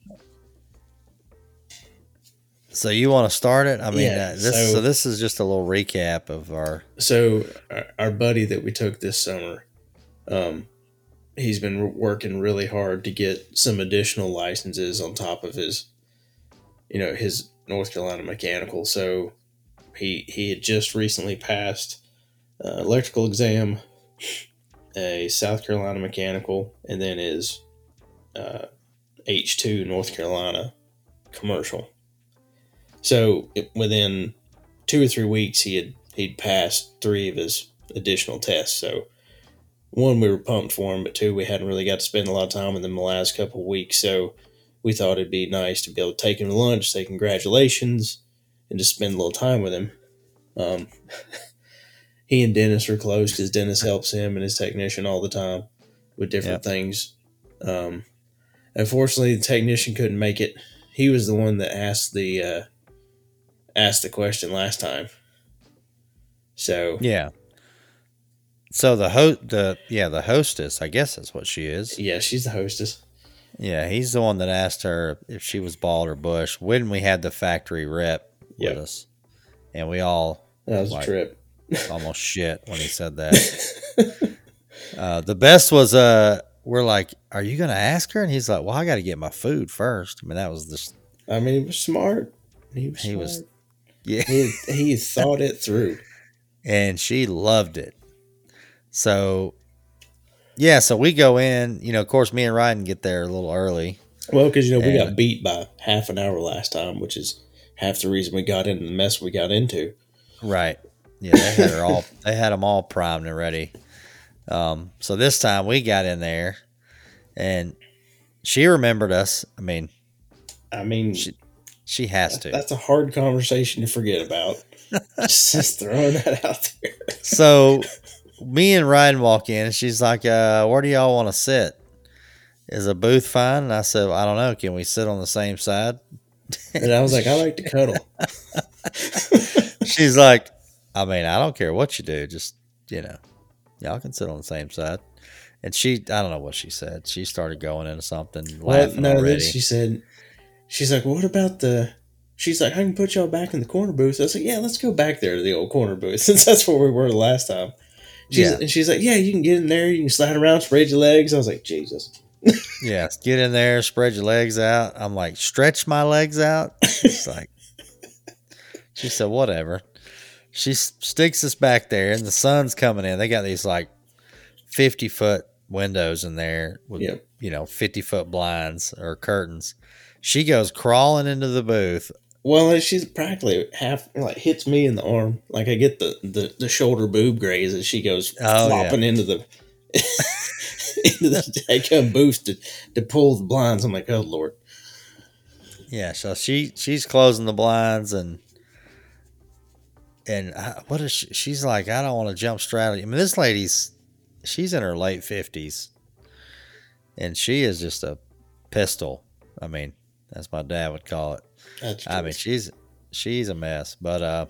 So you want to start it? I mean, Yeah, uh, this so, so- this is just a little recap of our So our- our buddy that we took this summer, um, he's been working really hard to get some additional licenses on top of his, you know, his North Carolina mechanical. So he he had just recently passed uh, electrical exam, a South Carolina mechanical, and then his uh, H two North Carolina commercial. So within two or three weeks he had he'd passed three of his additional tests. So one we were pumped for him, but two we hadn't really got to spend a lot of time with him the last couple of weeks. So we thought it'd be nice to be able to take him to lunch, say congratulations, and just spend a little time with him. Um, he and Dennis are close because Dennis helps him and his technician all the time with different things. Um, unfortunately, the technician couldn't make it. He was the one that asked the uh, asked the question last time. So yeah. So the host, the yeah, the hostess, I guess that's what she is. yeah, she's the hostess. Yeah, he's the one that asked her if she was bald or bush when we had the factory rep Yep. with us, and we all That was Like- a trip. almost shit when he said that. uh, the best was uh, we're like, "Are you gonna ask her?" And he's like, "Well, I got to get my food first. I mean, that was just I mean, he was smart. He was. He smart. was- yeah. He he thought it through. and she loved it. So, yeah, so we go in. You know, of course, me and Ryan get there a little early, Well, because you know we got beat by half an hour last time, which is half the reason we got into the mess we got into. Right. Yeah, they had her all. They had them all primed and ready. Um, so this time we got in there, and she remembered us. I mean, I mean, She- she has to. that's a hard conversation to forget about. just, throwing that out there. So me and Ryan walk in, and she's like, uh, "Where do y'all want to sit? Is a booth fine?" And I said, "I don't know. Can we sit on the same side?" And I was like, I like to cuddle. She's like, "I mean, I don't care what you do. Just you know, y'all can sit on the same side." And she, I don't know what she said. She started going into something, Well, laughing no, already. she said, she's like, what about the? She's like, I can put y'all back in the corner booth. I was like, yeah, let's go back there to the old corner booth since that's where we were the last time. She's, Yeah. And she's like, yeah, you can get in there. You can slide around, spread your legs. I was like, Jesus. Yeah, get in there, spread your legs out. I'm like, stretch my legs out. It's like, she said, whatever. She s- sticks us back there, and the sun's coming in. They got these like 50 foot windows in there with, Yep. you know, 50 foot blinds or curtains. She goes crawling into the booth. Well, uh, she's practically half like hits me in the arm. Like I get the the, the shoulder boob graze as she goes Oh, yeah. flopping into the into the take booth to, to pull the blinds. I'm like, oh lord. Yeah, so she she's closing the blinds and and I, what is she? She's like, I don't want to jump straight. I mean, this lady's she's in her late fifties, and she is just a pistol. I mean, as my dad would call it. That's I mean, she's she's a mess. But uh,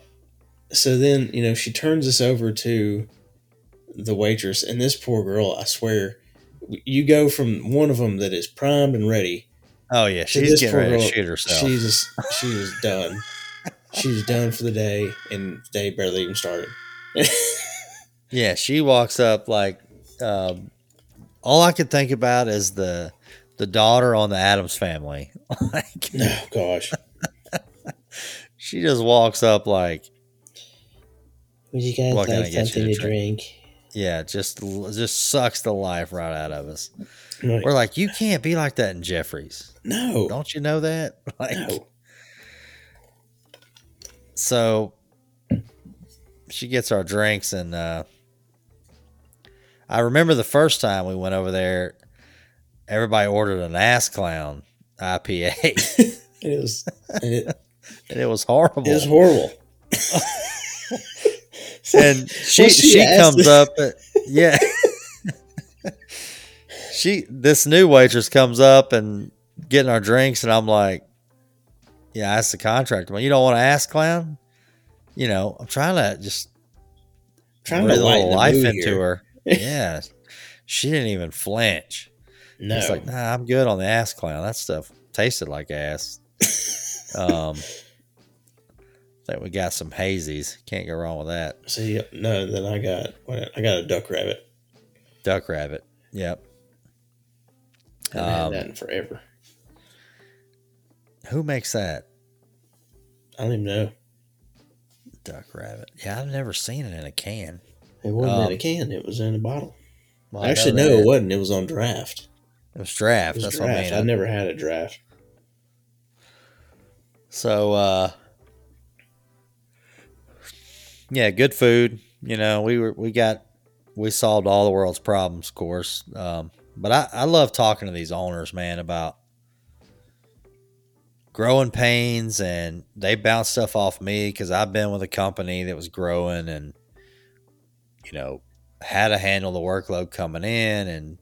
so then you know she turns us over to the waitress and this poor girl i swear you go from one of them that is primed and ready oh yeah, she's getting ready to shoot herself. she's she was done she was done for the day and the day barely even started Yeah, she walks up like um, all I could think about is the the daughter on the Addams family. like oh gosh she just walks up like would you guys What can I like something to to drink yeah, just just sucks the life right out of us. I'm like, We're like, you can't be like that in Jeffries. no Don't you know that? Like no so she gets our drinks and uh I remember the first time we went over there, everybody ordered an ass clown IPA. it was it, and it was horrible. it was horrible. And she Well, she she, comes up yeah. She this new waitress comes up and getting our drinks and i'm like yeah that's the contract well you don't want to ask clown? You know i'm trying to just trying breathe to little life into here. her. Yeah she didn't even flinch no it's like nah i'm good on the ass clown that stuff tasted like ass um I think we got some hazies can't go wrong with that see no then i got i got a duck rabbit Duck rabbit. Yep. I haven't had Um, that in forever Who makes that? i don't even know Duck rabbit. Yeah, I've never seen it in a can. It wasn't in Um, a can. It was in a bottle. Well, I Actually, no, it wasn't. It was on draft. It was draft. It was That's draft. what I I mean. have never had a draft. So, uh, yeah, good food. You know, we were we got we solved all the world's problems, of course. Um, but I, I love talking to these owners, man, about growing pains, and they bounce stuff off me because I've been with a company that was growing, and you know, how to handle the workload coming in, and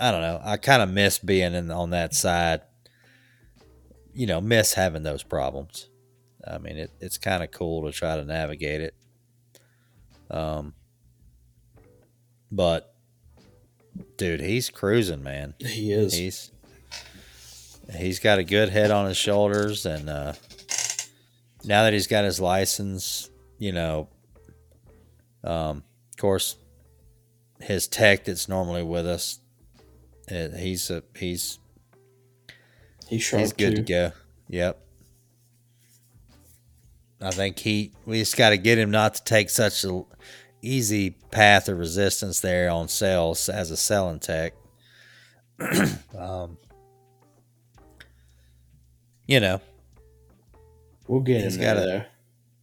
I don't know. I kind of miss being in on that side you know, miss having those problems. I mean, it, it's kind of cool to try to navigate it. Um, but dude, he's cruising, man. He is. He's he's got a good head on his shoulders, and uh, now that he's got his license, you know, um, of course, his tech that's normally with us, uh, he's a he's He's sharp He's good too. to go. Yep. I think he we just got to get him not to take such an easy path of resistance there on sales as a selling tech. um, you know, We'll get there gotta- though.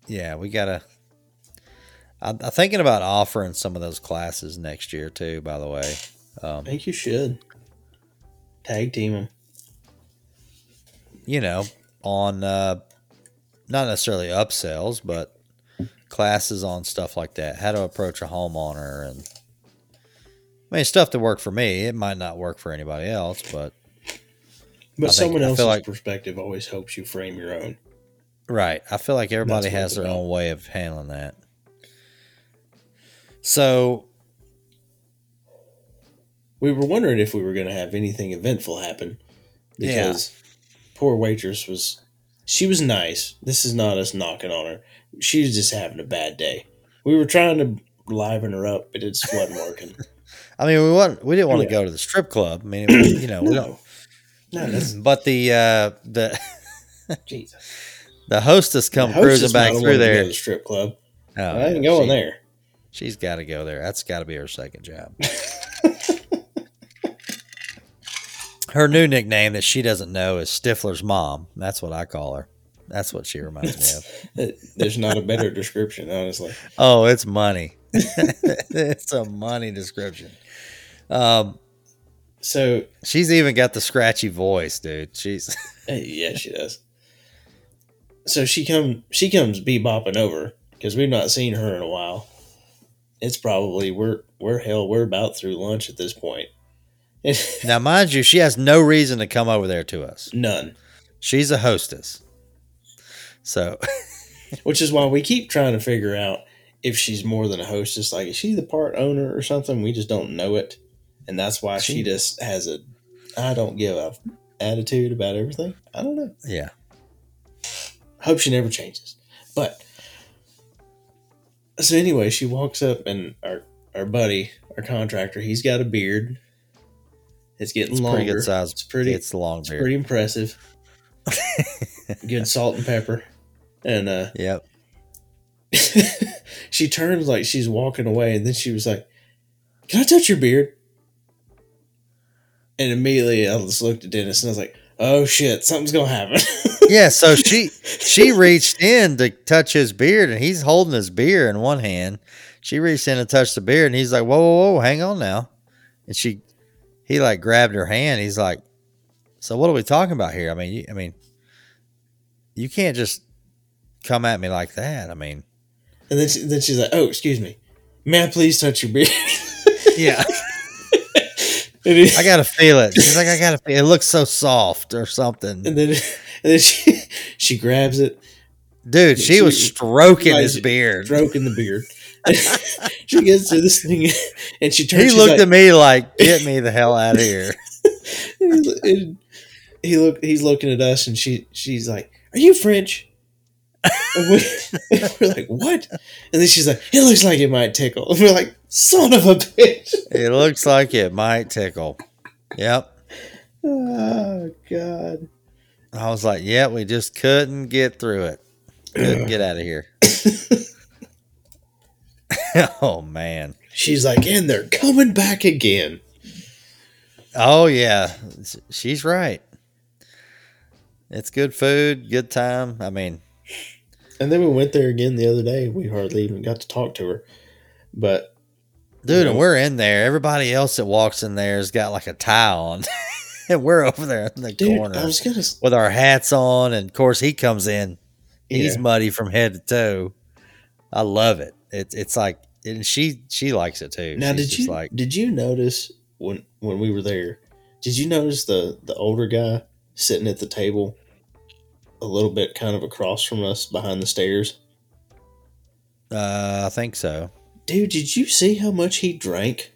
yeah, we gotta. I'm, I'm thinking about offering some of those classes next year too. By the way, um, I think you should tag team them. you know, on uh, not necessarily upsells, but classes on stuff like that. How to approach a homeowner and I mean stuff that worked for me. It might not work for anybody else, but But I someone feel else's like- perspective always helps you frame your own. right. I feel like everybody has their about. own way of handling that. So We were wondering if we were going to have anything eventful happen Yeah. because poor waitress was she was nice. This is not us knocking on her. She was just having a bad day. We were trying to liven her up, but it just wasn't working. I mean, we want we didn't want to go to the strip club. I mean, was, you know, we don't. no, no, But the uh, the Jesus. the hostess come The hostess cruising back through there. to the strip club. Oh, I ain't yeah, going she- there. She's got to go there. That's got to be her second job. her new nickname that she doesn't know is Stifler's mom. That's what I call her. That's what she reminds me of. There's not a better description, honestly. Oh, it's money. it's a money description. Um, So she's even got the scratchy voice, dude. She's yeah, she does. So she come she comes bebopping over because we've not seen her in a while. It's probably we're we're hell we're about through lunch at this point. Now, mind you, she has no reason to come over there to us. None, She's a hostess, so which is why we keep trying to figure out if she's more than a hostess. Like, is she the part owner or something? We just don't know it, and that's why she, She- just has a I don't give a attitude about everything. I don't know. yeah. hope she never changes. But so anyway, she walks up and our our buddy, our contractor, he's got a beard. It's getting It's longer. pretty good size. It's pretty. It's the long It's beard. pretty impressive. good salt and pepper, and uh, Yep. she turns like she's walking away, and then she was like, "Can I touch your beard?" And immediately, I just looked at Dennis, and I was like, "Oh shit, something's gonna happen." Yeah. So she she reached in to touch his beard, and he's holding his beer in one hand. She reached in to touch the beard, and he's like, "Whoa, whoa, whoa, hang on now!" And she he like grabbed her hand. He's like, "So what are we talking about here? I mean, you, I mean, you can't just come at me like that. I mean, And then, she, then she's like, "Oh, excuse me, may I please touch your beard?" yeah, I gotta feel it. She's like, I gotta feel. It looks so soft or something, and then, and then she she grabs it, dude. She, she- was stroking his beard. stroking the beard. she gets to this thing, and she turns. He looked like, at me like, "Get me the hell out of here." and he look. He's looking at us, and she she's like, "Are you French?" And we, we're like, "What?" And then she's like, "It looks like it might tickle." And we're like, "Son of a bitch!" It looks like it might tickle. Yep. Oh God. I was like, yeah, we just couldn't get through it. Couldn't get out of here. oh man. She's like, and they're coming back again. Oh yeah. She's right. It's good food, good time. I mean, And then we went there again the other day. We hardly even got to talk to her. But dude, Yeah. and we're in there. Everybody else that walks in there has got like a tie on. and we're over there in the dude, corner gonna with our hats on. And of course he comes in. He's Yeah. muddy from head to toe. I love it. It's it's like and she she likes it too. now She's did you like did you notice when when we were there, did you notice the the older guy sitting at the table a little bit kind of across from us behind the stairs? uh I think so. Dude, did you see how much he drank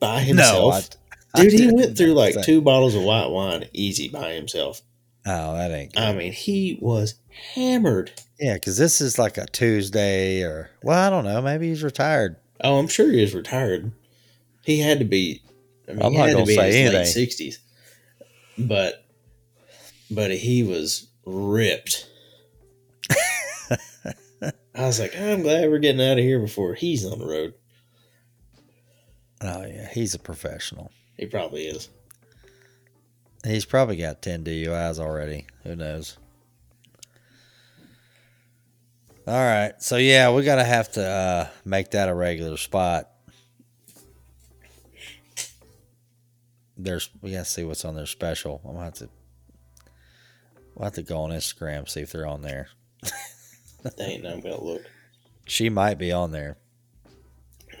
by No, himself? I- Dude, I he went through like two bottles of white wine easy by himself. Oh, that ain't good. I mean, he was hammered. yeah, because this is like a Tuesday or well, I don't know. Maybe he's retired. Oh, I'm sure he is retired. He had to be. I mean, I'm he not had to say late anything. sixties. But, but he was ripped. I was like, I'm glad we're getting out of here before he's on the road. Oh yeah, he's a professional. He probably is. He's probably got 10 DUIs already. Who knows? All right. So, yeah, we got to have to uh, make that a regular spot. There's, we got to see what's on their special. I'm going to have to, we'll have to go on Instagram, see if they're on there. They ain't I'm gonna look. She might be on there.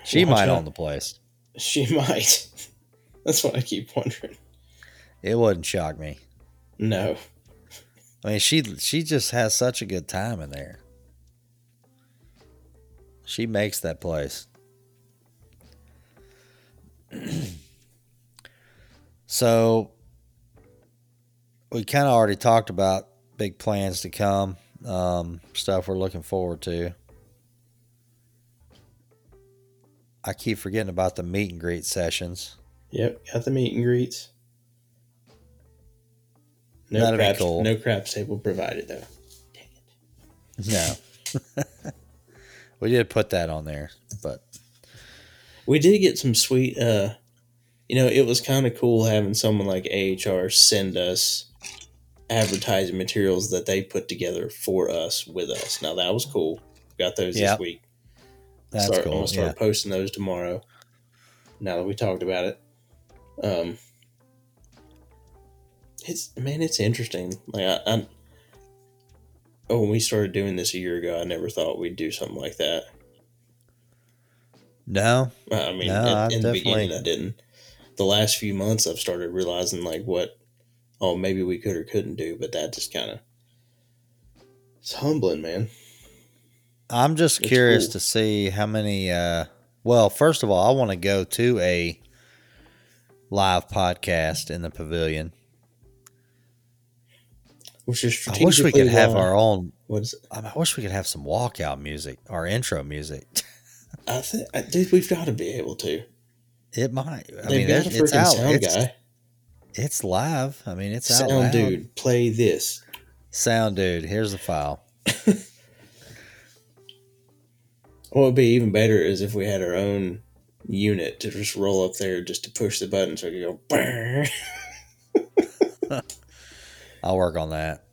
She Watch might out. own the place. She might. That's what I keep wondering. It wouldn't shock me. No. I mean, she she just has such a good time in there. She makes that place. so we kind of already talked about big plans to come, um, stuff we're looking forward to. I keep forgetting about the meet and greet sessions. Yep, got the meet and greets. No That'd cool. no craps table provided though. No. we did put that on there, but We did get some sweet uh you know, it was kind of cool having someone like AHR send us advertising materials that they put together for us with us. Now that was cool. Got those Yep. this week. that's start, I'm cool. gonna start Yeah. posting those tomorrow. Now that we talked about it, um, it's man, it's interesting. Like I, I, oh, when we started doing this a year ago, I never thought we'd do something like that. No, I mean, No, at- I in the beginning, I didn't. The last few months, I've started realizing like what, oh, maybe we could or couldn't do, but that just kind of, it's humbling, man. I'm just It's curious cool. to see how many. Uh, well, first of all, I want to go to a live podcast in the pavilion. Which is I wish we could strategically have our own. What is it? I wish we could have some walkout music, our intro music. I think, dude, we've got to be able to. It might. I They've mean, got it, a it's out. sound It's, guy. it's live. I mean, it's out Sound dude, play this. Sound dude. Here's the file. What would be even better is if we had our own unit to just roll up there just to push the button so it could go. I'll work on that.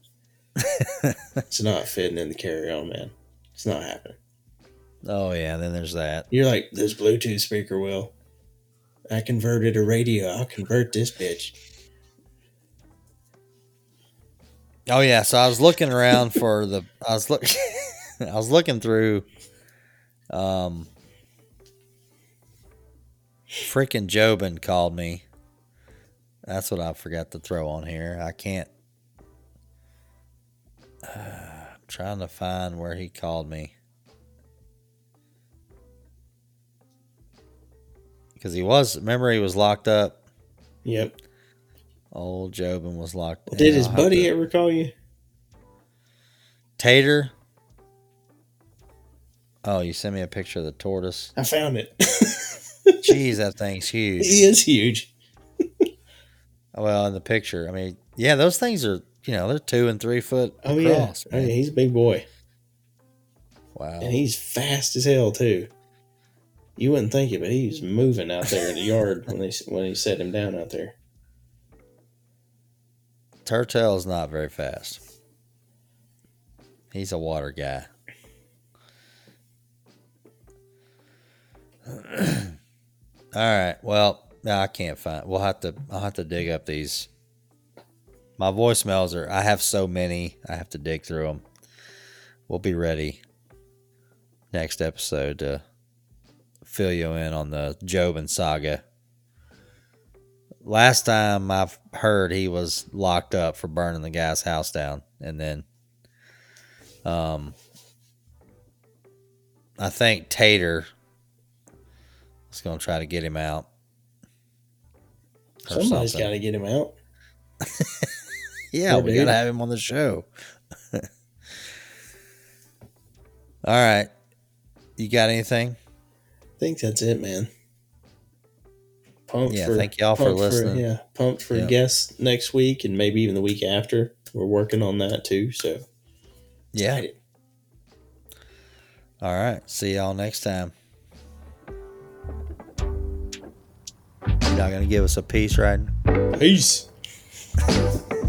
It's not fitting in the carry on, man. It's not happening. Oh yeah. Then there's that. You're like this Bluetooth speaker will. I converted a radio. I'll convert this bitch. Oh yeah, so I was looking around for the I was look I was looking through um freaking Jobin called me. That's what I forgot to throw on here. I can't uh, trying to find where he called me. Cuz he was remember he was locked up. Yep. Old Jobin was locked. Did his I'll buddy to- ever call you? Tater. Oh, you sent me a picture of the tortoise. I found it. Jeez, that thing's huge. he is huge. Well, in the picture, I mean, yeah, those things are, you know, they're two and three foot Oh across. yeah. Oh, yeah. He's a big boy, Wow. and he's fast as hell too. You wouldn't think it, but he's moving out there in the yard when they when he set him down out there. Turtle's not very fast. He's a water guy. All right. Well, I can't find. We'll have to. I'll have to dig up these. My voicemails are. I have so many. I have to dig through them. We'll be ready next episode to fill you in on the Jobin saga. Last time I've heard he was locked up for burning the guy's house down, and then, um, I think Tater is going to try to get him out. Somebody's got to get him out. Yeah, we got to have him on the show. All right. You got anything? I think that's it, man. Pumped Yeah, for thank y'all for listening. yeah, pumped for Yeah. guests next week and maybe even the week after. We're working on that too. So Yeah. excited. All right. See y'all next time. You're not going to give us a piece, right? peace.